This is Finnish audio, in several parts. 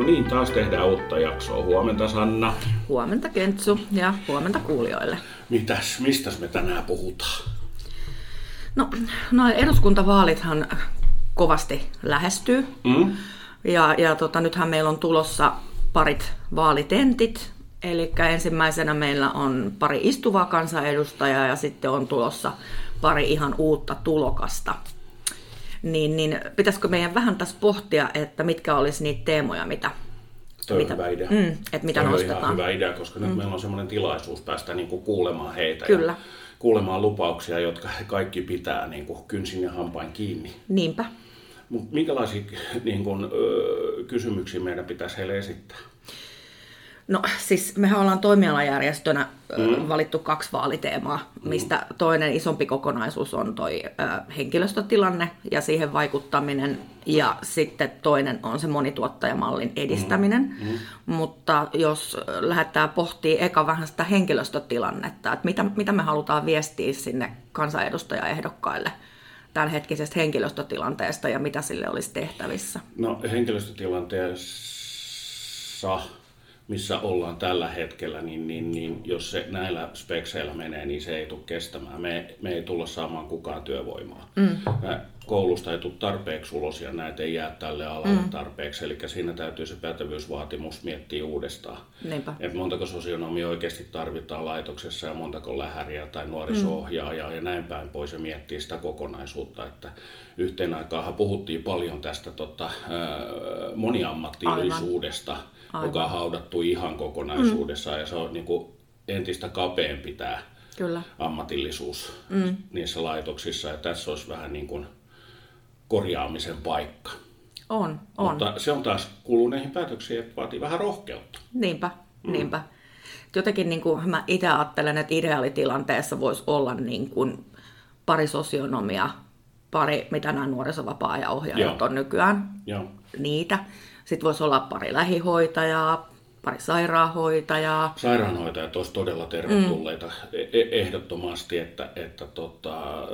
No niin, taas tehdään uutta jaksoa. Huomenta Sanna. Huomenta Kentsu ja huomenta kuulijoille. Mitäs, mistäs me tänään puhutaan? No, no eduskuntavaalithan kovasti lähestyy. Mm? Ja, ja tota, nythän meillä on tulossa parit vaalitentit. Eli ensimmäisenä meillä on pari istuvaa kansanedustajaa ja sitten on tulossa pari ihan uutta tulokasta. Niin, niin pitäisikö meidän vähän tässä pohtia, että mitkä olisi niitä teemoja, mitä, Toi on mitä, hyvä idea. Mm, että mitä Toi nostetaan. ihan hyvä idea, koska nyt meillä on semmoinen tilaisuus päästä niinku kuulemaan heitä. Kyllä. Ja kuulemaan lupauksia, jotka he kaikki pitää niinku kynsin ja hampain kiinni. Niinpä. Mut minkälaisia niin kun, ö, kysymyksiä meidän pitäisi heille esittää? No siis mehän ollaan toimialajärjestönä mm. valittu kaksi vaaliteemaa, mistä toinen isompi kokonaisuus on toi ö, henkilöstötilanne ja siihen vaikuttaminen ja sitten toinen on se monituottajamallin edistäminen. Mm. Mutta jos lähdetään pohtimaan eka vähän sitä henkilöstötilannetta, että mitä, mitä me halutaan viestiä sinne kansanedustajaehdokkaille tämänhetkisestä henkilöstötilanteesta ja mitä sille olisi tehtävissä. No henkilöstötilanteessa, missä ollaan tällä hetkellä, niin, niin, niin jos se näillä spekseillä menee, niin se ei tule kestämään. Me, me ei tulla saamaan kukaan työvoimaa. Mm. Koulusta ei tule tarpeeksi ulos ja näitä ei jää tälle alalle mm. tarpeeksi. Eli siinä täytyy se pätevyysvaatimus miettiä uudestaan. Niinpä. Et montako sosionomia oikeasti tarvitaan laitoksessa ja montako lähäriä tai nuoriso-ohjaajaa mm. ja näin päin pois ja miettiä sitä kokonaisuutta. Että yhteen aikaan puhuttiin paljon tästä tota, moniammatillisuudesta, Aivan. joka on haudattu ihan kokonaisuudessaan mm. ja se on niin kuin entistä kapeampi tämä Kyllä. ammatillisuus mm. niissä laitoksissa ja tässä olisi vähän niin kuin korjaamisen paikka. On, on. Mutta se on taas kuluneihin päätöksiin, että vaatii vähän rohkeutta. Niinpä, mm. niinpä. Jotenkin niin kuin mä itse ajattelen, että ideaalitilanteessa voisi olla niin kuin pari sosionomia, pari, mitä nämä nuorisovapaa-ohjaajat Joo. on nykyään, Joo. niitä. Sitten voisi olla pari lähihoitajaa, pari sairaanhoitajaa. Sairaanhoitajat olisivat todella tervetulleita mm. ehdottomasti, että, että tota,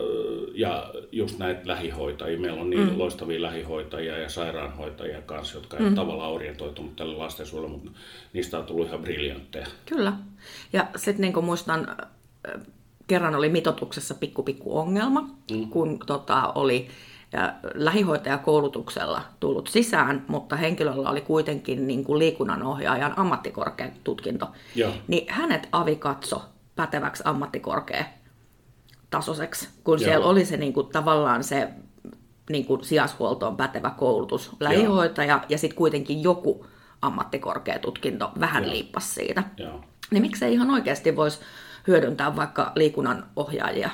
ja just näitä lähihoitajia, meillä on niin mm. loistavia lähihoitajia ja sairaanhoitajia kanssa, jotka ei mm. tavallaan orientoitunut tälle lastensuojelulle, mutta niistä on tullut ihan briljantteja. Kyllä. Ja sitten niin muistan, kerran oli mitotuksessa pikku pikku ongelma, mm. kun tota, oli lähihoitajakoulutuksella tullut sisään, mutta henkilöllä oli kuitenkin niin kuin liikunnanohjaajan ammattikorkeatutkinto. Joo. Niin hänet avi katso päteväksi ammattikorkeatasoiseksi, kun Joo. siellä oli se niin kuin, tavallaan se niin kuin sijaishuoltoon pätevä koulutus, lähihoitaja ja sitten kuitenkin joku ammattikorkeatutkinto vähän Joo. liippas siitä. Joo. Niin miksei ihan oikeasti voisi hyödyntää vaikka liikunnan ohjaajia,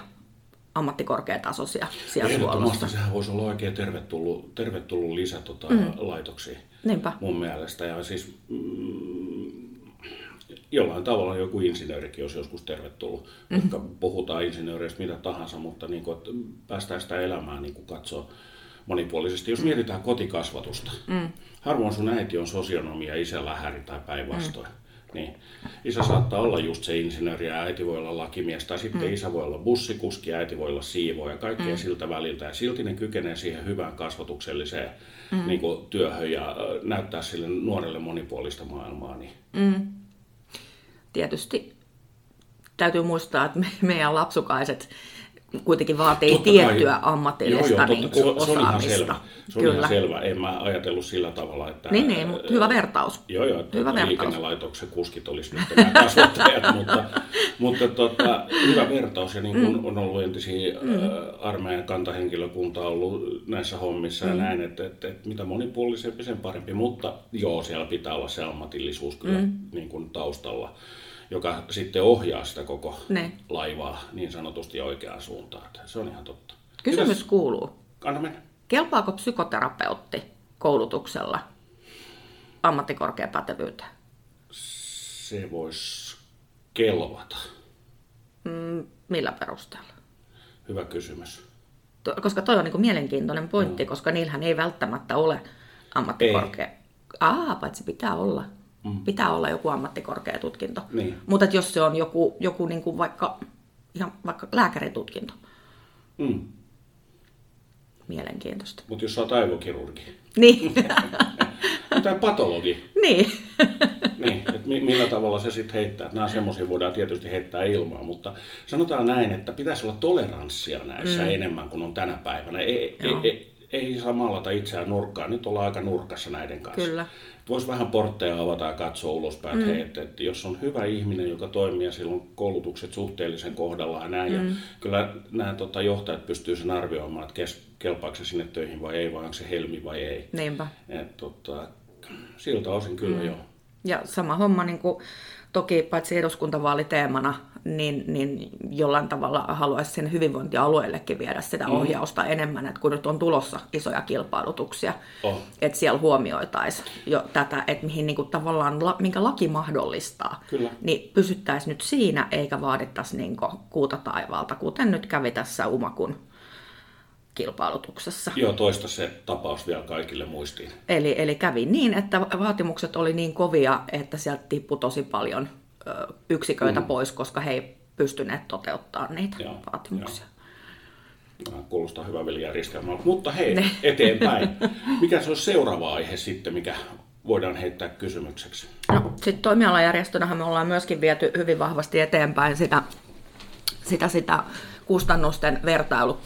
ammattikorkeatasoisia sijaishuollosta. Ehdottomasti sehän voisi olla oikein tervetullut, tervetullut lisä tota, mm. laitoksiin Niinpä. mun mielestä. Ja siis mm, jollain tavalla joku insinöörikin olisi joskus tervetullut, mm. jotka puhutaan insinööreistä mitä tahansa, mutta niin kuin, että päästään sitä elämää niin kuin katsoa monipuolisesti. Jos mietitään kotikasvatusta, mm. harvoin sun äiti on sosionomi ja isä lähäri tai päinvastoin. Mm. Niin. Isä saattaa olla just se insinööri ja äiti voi olla lakimies, tai sitten mm. isä voi olla bussikuski ja äiti voi olla siivoja ja kaikkea mm. siltä väliltä. Ja silti ne kykenee siihen hyvään kasvatukselliseen mm. niin kuin, työhön ja näyttää sille nuorelle monipuolista maailmaa. Niin. Mm. Tietysti täytyy muistaa, että me, meidän lapsukaiset kuitenkin vaatii Totta kai. tiettyä ammatillista Joo, joo, niin se, kuin, on- se on ihan osaamista. selvä. Se on Kyllä. ihan selvä. En mä ajatellut sillä tavalla, että... Niin, niin, mutta hyvä vertaus. Joo, joo, että Hyvä liikennelaitoksen kuskit olisi nyt kasvattajat, mutta, mutta tota, hyvä vertaus. Ja niin kuin mm. on ollut entisiä mm. armeijan kantahenkilökuntaa ollut näissä hommissa mm. ja näin, että, että, että mitä monipuolisempi, sen parempi. Mutta joo, siellä pitää olla se ammatillisuus kyllä mm. niin kuin taustalla, joka sitten ohjaa sitä koko Ne. laivaa niin sanotusti oikeaan suuntaan. Se on ihan totta. Kysymys Mitäs- kuuluu, Anna mennä. kelpaako psykoterapeutti koulutuksella ammattikorkeapätevyyteen? Se voisi kelvata. Mm, millä perusteella? Hyvä kysymys. To- Koska toi on niin mielenkiintoinen pointti, koska niillähän ei välttämätttä ole ammattikorkea... Aa, paitsi pitää olla. Mm. Pitää olla joku ammattikorkeatutkinto. Niin. Mutta jos se on joku, joku niin kuin vaikka, ihan vaikka lääkäritutkinto, Mm. mielenkiintoista. Mutta jos sä oot aivokirurgi, Niin, Tai patologi. Niin. niin, että millä tavalla se sitten heittää. Nämä semmoisia voidaan tietysti heittää ilmaan, mutta sanotaan näin, että pitäisi olla toleranssia näissä mm. enemmän kuin on tänä päivänä. Ei, ei, ei, ei saa maalata itseään nurkkaan. Nyt ollaan aika nurkassa näiden kanssa. Kyllä. Voisi vähän portteja avata ja katsoa ulospäin, mm. että, että jos on hyvä ihminen, joka toimii ja silloin koulutukset suhteellisen kohdallaan näin. Mm. Ja kyllä nämä tota, johtajat pystyy sen arvioimaan, että kes, kelpaako se sinne töihin vai ei, vai onko se helmi vai ei. Niinpä. Et, tota, siltä osin kyllä mm. joo. Ja sama homma niin kuin toki paitsi eduskuntavaaliteemana, niin, niin jollain tavalla haluaisi sen hyvinvointialueellekin viedä sitä mm. ohjausta enemmän, että kun nyt on tulossa isoja kilpailutuksia, oh. että siellä huomioitaisiin jo tätä, että mihin niin kuin tavallaan, minkä laki mahdollistaa, Kyllä. niin pysyttäisiin nyt siinä, eikä vaadittaisi niin kuuta taivaalta, kuten nyt kävi tässä Umakun kilpailutuksessa. Joo, toista se tapaus vielä kaikille muistiin. Eli, eli kävi niin, että vaatimukset oli niin kovia, että sieltä tippui tosi paljon yksiköitä mm. pois, koska he ei pystyneet toteuttamaan niitä joo, vaatimuksia. Joo. Kuulostaa hyvä järjestelmältä. Mutta hei, ne. eteenpäin. Mikä se on seuraava aihe sitten, mikä voidaan heittää kysymykseksi? No, sitten toimialajärjestönähän me ollaan myöskin viety hyvin vahvasti eteenpäin sitä, sitä, sitä kustannusten vertailu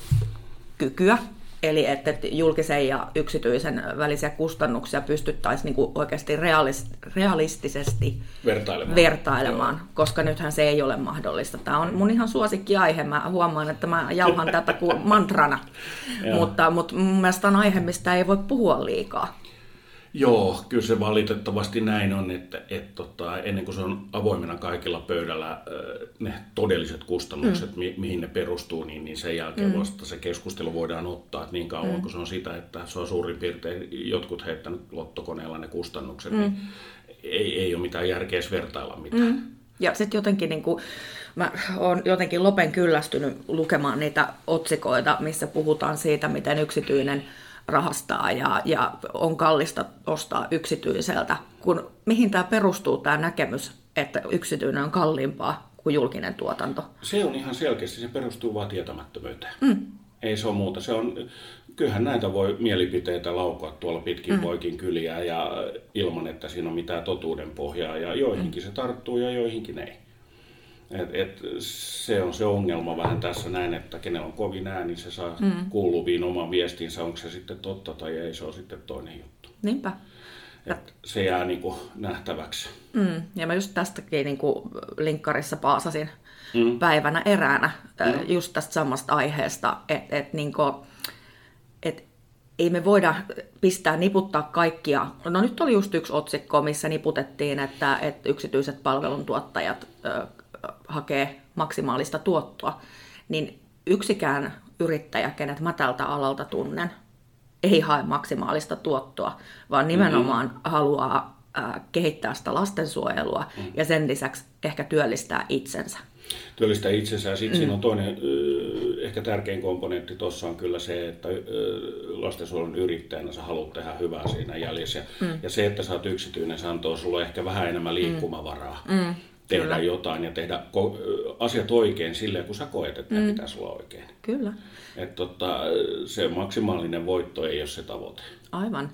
kykyä, eli että julkisen ja yksityisen välisiä kustannuksia pystyttäisiin niin kuin oikeasti realistisesti vertailemaan, vertailemaan koska nythän se ei ole mahdollista. Tämä on mun ihan suosikkiaihe, mä huomaan, että mä jauhan tätä kuin mantrana, mutta, mutta mun mielestä on aihe, mistä ei voi puhua liikaa. Joo, kyllä se valitettavasti näin on, että, että tota, ennen kuin se on avoimena kaikilla pöydällä ne todelliset kustannukset, mm. mi, mihin ne perustuu, niin, niin sen jälkeen mm. vasta se keskustelu voidaan ottaa. Että niin kauan mm. kuin se on sitä, että se on suurin piirtein jotkut heittänyt lottokoneella ne kustannukset, mm. niin ei, ei ole mitään järkeä vertailla mitään. Mm. Ja sitten jotenkin niin kuin, mä oon jotenkin lopen kyllästynyt lukemaan niitä otsikoita, missä puhutaan siitä, miten yksityinen rahastaa ja, ja on kallista ostaa yksityiseltä. Kun, mihin tämä perustuu, tämä näkemys, että yksityinen on kalliimpaa kuin julkinen tuotanto? Se on ihan selkeästi, se perustuu vain tietämättömyyteen. Mm. Ei se ole muuta. Se on, kyllähän näitä voi mielipiteitä laukua tuolla pitkin mm. poikin kyliä ja ilman, että siinä on mitään totuuden pohjaa. Ja joihinkin mm. se tarttuu ja joihinkin ei. Et, et, se on se ongelma vähän tässä näin, että kenellä on kovin ääni, niin se saa mm. kuuluviin oman viestinsä, onko se sitten totta tai ei, se on sitten toinen juttu. Niinpä. Et se jää niin kuin nähtäväksi. Mm. Ja mä just tästäkin niin kuin linkkarissa paasasin mm. päivänä eräänä mm. just tästä samasta aiheesta, että et, niin et ei me voida pistää niputtaa kaikkia. No nyt oli just yksi otsikko, missä niputettiin, että, että yksityiset palveluntuottajat hakee maksimaalista tuottoa, niin yksikään yrittäjä, kenet mä tältä alalta tunnen, ei hae maksimaalista tuottoa, vaan nimenomaan mm-hmm. haluaa kehittää sitä lastensuojelua mm-hmm. ja sen lisäksi ehkä työllistää itsensä. Työllistää itsensä ja sitten mm. siinä on toinen ehkä tärkein komponentti tuossa on kyllä se, että lastensuojelun yrittäjänä sä haluat tehdä hyvää siinä jäljessä. Mm. Ja se, että sä oot yksityinen, se antoo sulle ehkä vähän enemmän mm. liikkumavaraa. Mm tehdä Kyllä. jotain ja tehdä asiat oikein silleen, kun sä koet, että mm. pitäisi olla oikein. Kyllä. Et tota, se maksimaalinen voitto ei ole se tavoite. Aivan.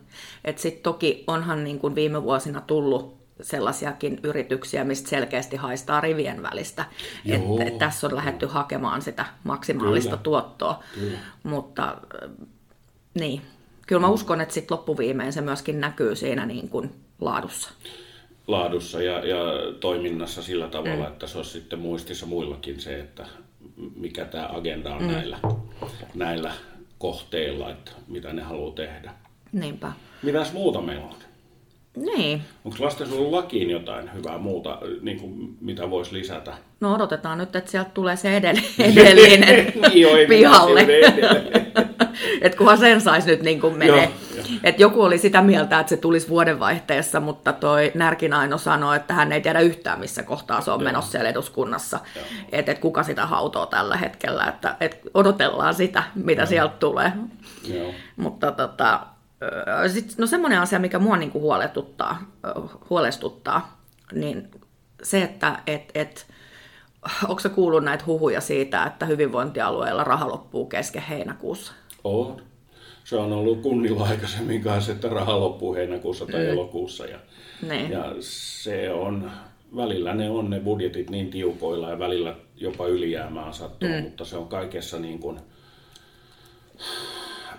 Sitten toki onhan niin kuin viime vuosina tullut sellaisiakin yrityksiä, mistä selkeästi haistaa rivien välistä. Että et tässä on lähdetty hakemaan sitä maksimaalista Kyllä. tuottoa. Kyllä. Mutta niin, kyllä mä uskon, että sitten loppuviimein se myöskin näkyy siinä niin kuin laadussa laadussa ja, ja toiminnassa sillä tavalla, mm. että se olisi sitten muistissa muillakin se, että mikä tämä agenda on mm. näillä, näillä kohteilla, että mitä ne haluaa tehdä. Niinpä. Mitäs muuta meillä on? Niin. Onko lastensuojelulakiin jotain hyvää muuta, niin kuin, mitä voisi lisätä? No odotetaan nyt, että sieltä tulee se edellinen niin, pihalle. että kunhan sen saisi nyt niin kuin menee. Et joku oli sitä mieltä, että se tulisi vuodenvaihteessa, mutta toi Närkin Aino sanoi, että hän ei tiedä yhtään, missä kohtaa se on Joo. menossa siellä eduskunnassa. Että et kuka sitä hautoo tällä hetkellä, että et odotellaan sitä, mitä Joo. sieltä tulee. Joo. Mutta tota, sit, no semmoinen asia, mikä mua niinku huolestuttaa, huolestuttaa, niin se, että et, et, onko se kuullut näitä huhuja siitä, että hyvinvointialueella raha loppuu kesken heinäkuussa? On. Se on ollut kunnilla aikaisemmin kanssa, että raha loppuu heinäkuussa tai mm. elokuussa. Ja, Niin. ja se on, välillä ne on ne budjetit niin tiukoilla ja välillä jopa ylijäämää sattuu, mm. mutta se on kaikessa niin kuin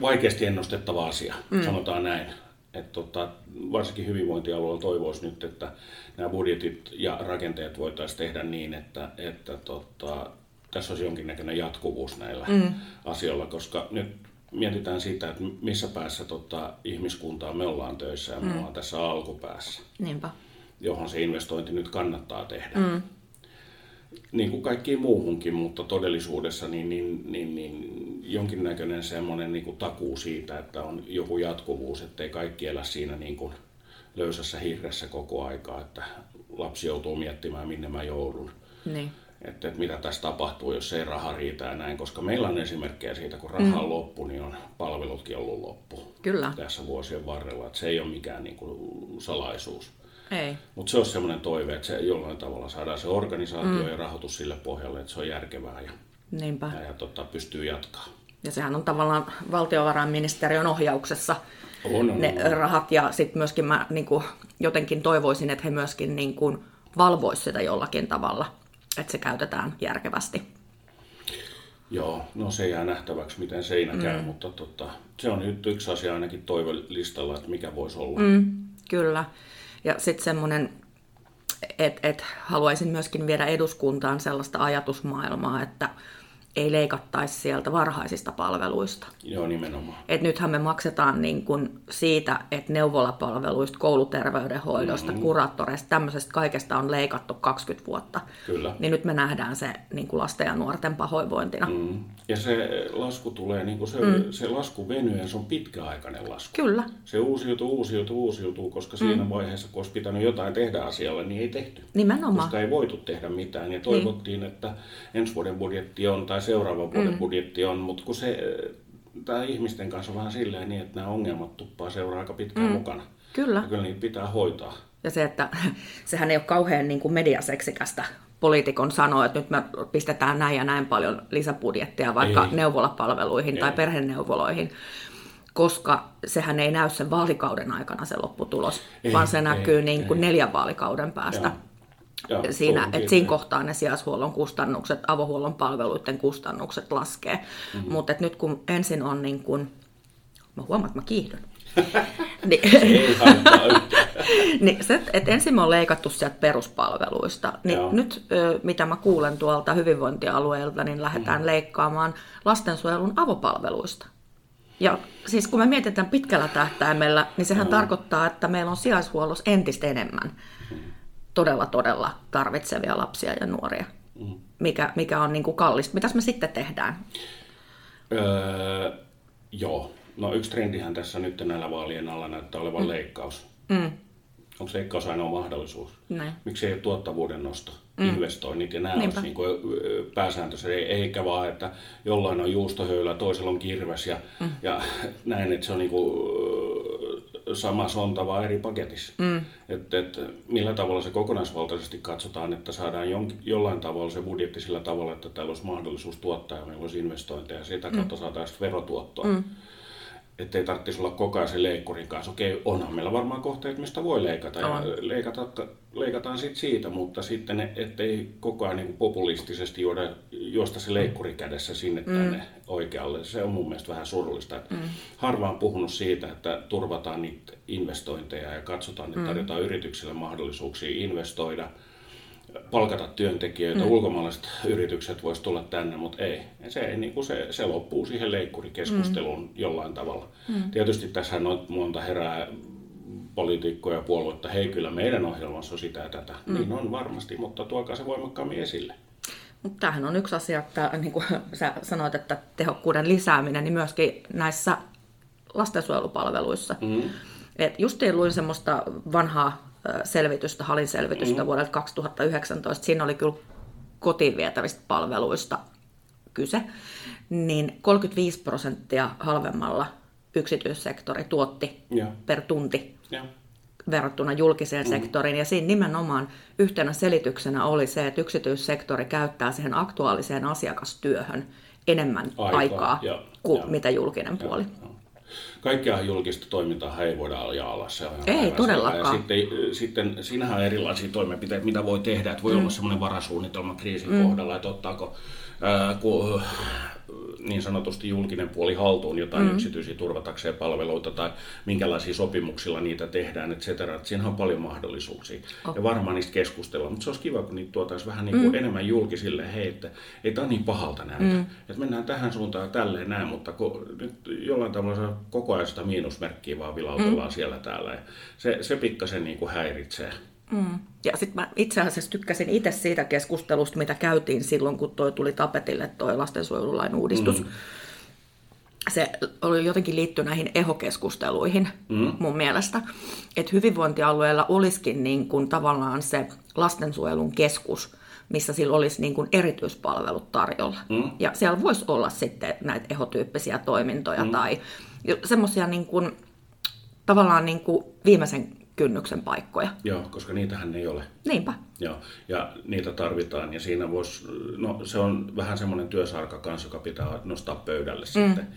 vaikeasti ennustettava asia, mm. sanotaan näin. Et tota, varsinkin hyvinvointialueella toivoisi nyt, että nämä budjetit ja rakenteet voitaisiin tehdä niin, että, että tota, tässä olisi jonkinnäköinen jatkuvuus näillä mm. asioilla, koska nyt mietitään sitä, että missä päässä tota, ihmiskuntaa me ollaan töissä ja me ollaan tässä alkupäässä, Niinpä. johon se investointi nyt kannattaa tehdä. Mm. Niin kuin kaikkiin muuhunkin, mutta todellisuudessa niin, niin, niin, niin jonkinnäköinen semmoinen niin kuin takuu siitä, että on joku jatkuvuus, ettei kaikki elä siinä niin kuin löysässä hirressä koko aikaa, että lapsi joutuu miettimään, minne mä joudun. Niin. Että, että mitä tässä tapahtuu, jos ei raha riitä ja näin, koska meillä on esimerkkejä siitä, kun raha on loppu, niin on palvelutkin ollut loppu Kyllä. tässä vuosien varrella. Että se ei ole mikään niin kuin salaisuus. Ei. Mutta se on semmoinen toive, että se jollain tavalla saadaan se organisaatio mm. ja rahoitus sille pohjalle, että se on järkevää ja, Niinpä. ja, ja tota, pystyy jatkaa. Ja sehän on tavallaan valtiovarainministeriön ohjauksessa On, on, ne on. rahat. Ja sitten myöskin mä niin kuin, jotenkin toivoisin, että he myöskin niin kuin, valvoisivat sitä jollakin tavalla, että se käytetään järkevästi. Joo, no se jää nähtäväksi, miten seinä käy, mm. mutta tota, se on nyt yksi asia ainakin toivelistalla, että mikä voisi olla. Mm, kyllä. Ja sitten semmoinen, että et haluaisin myöskin viedä eduskuntaan sellaista ajatusmaailmaa, että ei leikattaisi sieltä varhaisista palveluista. Joo, nimenomaan. Et nythän me maksetaan niin kun siitä, että neuvolapalveluista, kouluterveydenhoidosta, mm-hmm. kuraattoreista, tämmöisestä kaikesta on leikattu 20 vuotta. Kyllä. Niin nyt me nähdään se niin kuin lasten ja nuorten pahoinvointina. Mm. Mm. Ja se lasku tulee, niin kuin se, mm. se lasku venyy ja se on pitkäaikainen lasku. Kyllä, Se uusiutuu, uusiutuu, uusiutuu, koska siinä vaiheessa, kun olisi pitänyt jotain tehdä asialle, niin ei tehty. nimenomaan. Koska ei voitu tehdä mitään. Ja toivottiin, niin. että ensi vuoden budjetti on tai seuraavan vuoden mm. budjetti on, mutta kun se, tämä ihmisten kanssa on vähän silleen niin, että nämä ongelmat tuppaa seuraa aika pitkään mm. mukana. Kyllä. Ja kyllä niitä pitää hoitaa. Ja se, että sehän ei ole kauhean niin kuin mediaseksikästä poliitikon sanoa, että nyt me pistetään näin ja näin paljon lisäbudjettia vaikka Ei. neuvolapalveluihin tai Ei. perheneuvoloihin, koska sehän ei näy sen vaalikauden aikana se lopputulos, Ei, vaan se ei, näkyy niin kuin ei. neljän vaalikauden päästä. Joo. Joo, Siinä, että siinä kohtaa ne sijaishuollon kustannukset, avohuollon palveluiden kustannukset laskee. Mm-hmm. Mutta nyt kun ensin on niin kuin, mä huomaan, että mä kiihdyn. niin, niin se, että ensin me on leikattu sieltä peruspalveluista, niin Joo. nyt mitä mä kuulen tuolta hyvinvointialueelta, niin lähdetään mm. leikkaamaan lastensuojelun avopalveluista. Ja siis kun me mietitään pitkällä tähtäimellä, niin sehän mm. tarkoittaa, että meillä on sijaishuollossa entistä enemmän todella, todella tarvitsevia lapsia ja nuoria, Mm. mikä, mikä on niin kuin kallista. Mitäs me sitten tehdään? Öö, joo. No yksi trendihän tässä nyt näillä vaalien alla näyttää olevan mm. leikkaus. Mm. Onko leikkaus ainoa mahdollisuus? Näin. Miksi ei ole tuottavuuden nosto, mm. investoinnit ja nämä olisi niin kuin ei- eikä vaan, että jollain on juustohöylä, toisella on kirves ja, mm. ja näin, että se on niin kuin sama sonta vaan eri paketissa. Mm. Että, että millä tavalla se kokonaisvaltaisesti katsotaan, että saadaan jonkin, jollain tavalla se budjetti sillä tavalla, että täällä olisi mahdollisuus tuottaa ja meillä olisi investointeja ja sitä kautta mm. saataisiin verotuottoa. Mm että ei tarvitsisi olla koko ajan se leikkurin kanssa. Okei, onhan meillä varmaan kohteet, mistä voi leikata ja leikata, leikataan sit siitä, mutta sitten ne- ettei koko ajan niin populistisesti juoda, juosta se leikkuri kädessä sinne tänne oikealle. Se on mun mielestä vähän surullista. Mm. Harva on puhunut siitä, että turvataan niitä investointeja ja katsotaan, että tarjotaan yrityksille mahdollisuuksia investoida palkata työntekijöitä, mm. ulkomaalaiset yritykset vois tulla tänne, mutta ei. Se, ei, niin kuin se, se loppuu siihen leikkurikeskusteluun mm. jollain tavalla. Mm. Tietysti tässä on monta herää poliitikkoja ja puolueita, hei kyllä meidän ohjelmassa on sitä ja tätä. Mm. Niin on varmasti, mutta tuokaa se voimakkaammin esille. Mutta tämähän on yksi asia, että niin kuin sä sanoit, että tehokkuuden lisääminen, niin myöskin näissä lastensuojelupalveluissa. Mm. Et justiin luin semmoista vanhaa selvitystä, Halin selvitystä mm. vuodelta 2019. Siinä oli kyllä kotiin vietävistä palveluista kyse. Niin 35 prosenttia halvemmalla yksityissektori tuotti Joo. per tunti Ja. verrattuna julkiseen mm. sektoriin. Ja siinä nimenomaan yhtenä selityksenä oli se, että yksityissektori käyttää siihen aktuaaliseen asiakastyöhön enemmän Aikaa, aikaa, joo, kuin joo. mitä julkinen puoli. Joo. Kaikkea julkista toimintaa ei voida ajaa alas. Se on Ei todellakaan. Ja sitten, sitten siinähän on erilaisia toimenpiteitä, mitä voi tehdä. Että voi mm. olla semmoinen varasuunnitelma kriisin mm. kohdalla, että ottaako ää, ku, niin sanotusti julkinen puoli haltuun jotain mm. yksityisiä turvatakseen palveluita tai minkälaisia sopimuksilla niitä tehdään, et cetera. Et Siinä on paljon mahdollisuuksia Oh. ja varmaan niistä keskustellaan, mutta se olisi kiva, kun niitä tuotaisiin vähän niin kuin mm. enemmän julkisille, hei, että ei tämä niin pahalta näytä, mm. että mennään tähän suuntaan ja tälleen näin, mutta kun nyt jollain tavalla se koko ajan sitä miinusmerkkiä vaan vilautellaan mm. siellä täällä ja se, se pikkasen niin kuin häiritsee. Mm. Ja sitten mä itse asiassa tykkäsin itse siitä keskustelusta, mitä käytiin silloin, kun toi tuli tapetille toi lastensuojelulain uudistus. Mm. Se oli jotenkin liittynyt näihin ehokeskusteluihin mm. mun mielestä. Että hyvinvointialueella olisikin niin kuin tavallaan se lastensuojelun keskus, missä sillä olisi niin kuin erityispalvelut tarjolla. Mm. Ja siellä voisi olla sitten näitä ehotyyppisiä toimintoja mm. tai semmoisia niin kuin, tavallaan niin kuin viimeisen kynnyksen paikkoja. Joo, koska niitähän ei ole. Niinpä. Joo, ja niitä tarvitaan, ja siinä voisi, no se on vähän semmoinen työsarka kanssa, joka pitää nostaa pöydälle mm. sitten.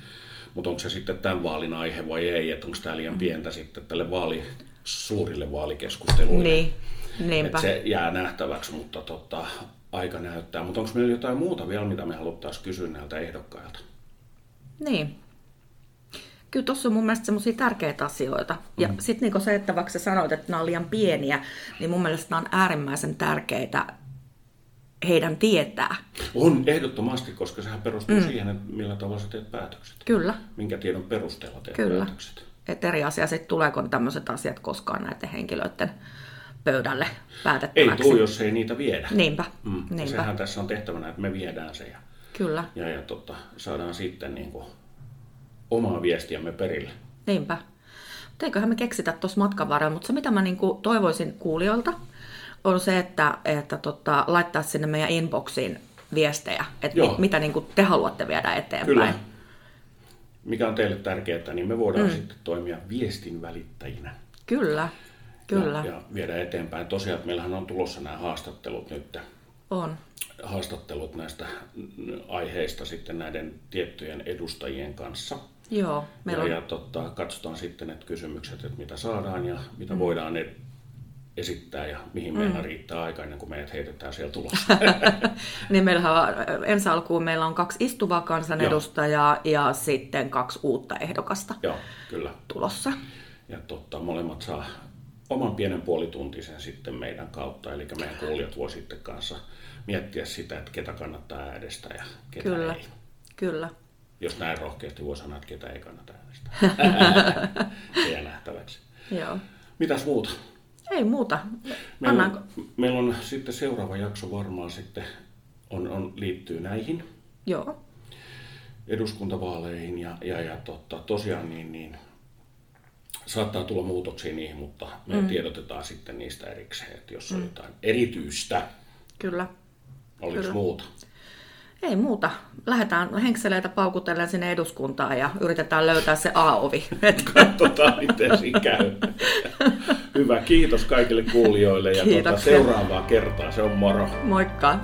Mutta onko se sitten tämän vaalin aihe vai ei, että onko tämä liian pientä sitten tälle vaali, suurille vaalikeskusteluille. Niin, niinpä. Et se jää nähtäväksi, mutta tota, aika näyttää. Mutta onko meillä jotain muuta vielä, mitä me haluttaisiin kysyä näiltä ehdokkailta? Niin. Kyllä tuossa on mun mielestä semmoisia tärkeitä asioita. Ja mm. sitten niinku se, että vaikka sä sanoit, että nämä on liian pieniä, niin mun mielestä nämä on äärimmäisen tärkeitä heidän tietää. On ehdottomasti, koska sehän perustuu mm. siihen, että millä tavalla sä teet päätökset. Kyllä. Minkä tiedon perusteella teet Kyllä. päätökset. Et eri asia sitten, tuleeko tämmöiset asiat koskaan näiden henkilöiden pöydälle Ei päätettäväksi. tule, jos ei niitä viedä. Niinpä. Mm. Niinpä. sehän tässä on tehtävänä, että me viedään se ja, Kyllä. ja, ja tota, saadaan sitten niin kuin, omaa viestiämme perille. Niinpä. Eiköhän me keksitä tuossa matkan varrella, mutta se mitä mä niinku toivoisin kuulijoilta on se, että, että tota, laittaa sinne meidän inboxiin viestejä, että Joo. mit, mitä niinku te haluatte viedä eteenpäin. Kyllä. Mikä on teille tärkeää, niin me voidaan mm. sitten toimia viestin välittäjinä. Kyllä, kyllä. Ja, ja viedä eteenpäin. Tosiaan, että meillähän on tulossa nämä haastattelut nyt. On. Haastattelut näistä aiheista sitten näiden tiettyjen edustajien kanssa. Joo, meillä ja, on, ja tota, katsotaan sitten, että kysymykset, että mitä saadaan ja mitä mm. voidaan e- esittää ja mihin mm. meillä riittää aika ennen kuin meidät heitetään sieltä ulos. niin meillähän on, ensi alkuun meillä on kaksi istuvaa kansanedustajaa ja sitten kaksi uutta ehdokasta Joo, kyllä. tulossa. Ja tota, molemmat saa oman pienen puolituntisen sitten meidän kautta, eli meidän kuulijat voi sitten kanssa miettiä sitä, että ketä kannattaa äänestää ja ketä Kyllä, ei. kyllä. Jos näin rohkeasti voi sanoa, että ketä ei kannata äänestää. Jää nähtäväksi. Joo. Mitäs muuta? Ei muuta. Meillä on, meillä on sitten seuraava jakso varmaan sitten on, on, liittyy näihin Joo. eduskuntavaaleihin ja, ja, ja totta, tosiaan niin, niin saattaa tulla muutoksia niihin, mutta me mm. tiedotetaan sitten niistä erikseen, että jos on jotain erityistä, Kyllä. oliko Kyllä. muuta? Ei muuta. Lähdetään henkseleitä paukutellen sinne eduskuntaan ja yritetään löytää se A-ovi. Katsotaan, miten siinä käy. Hyvä, kiitos kaikille kuulijoille ja tuota, seuraavaa kertaa. Se on moro. Moikka!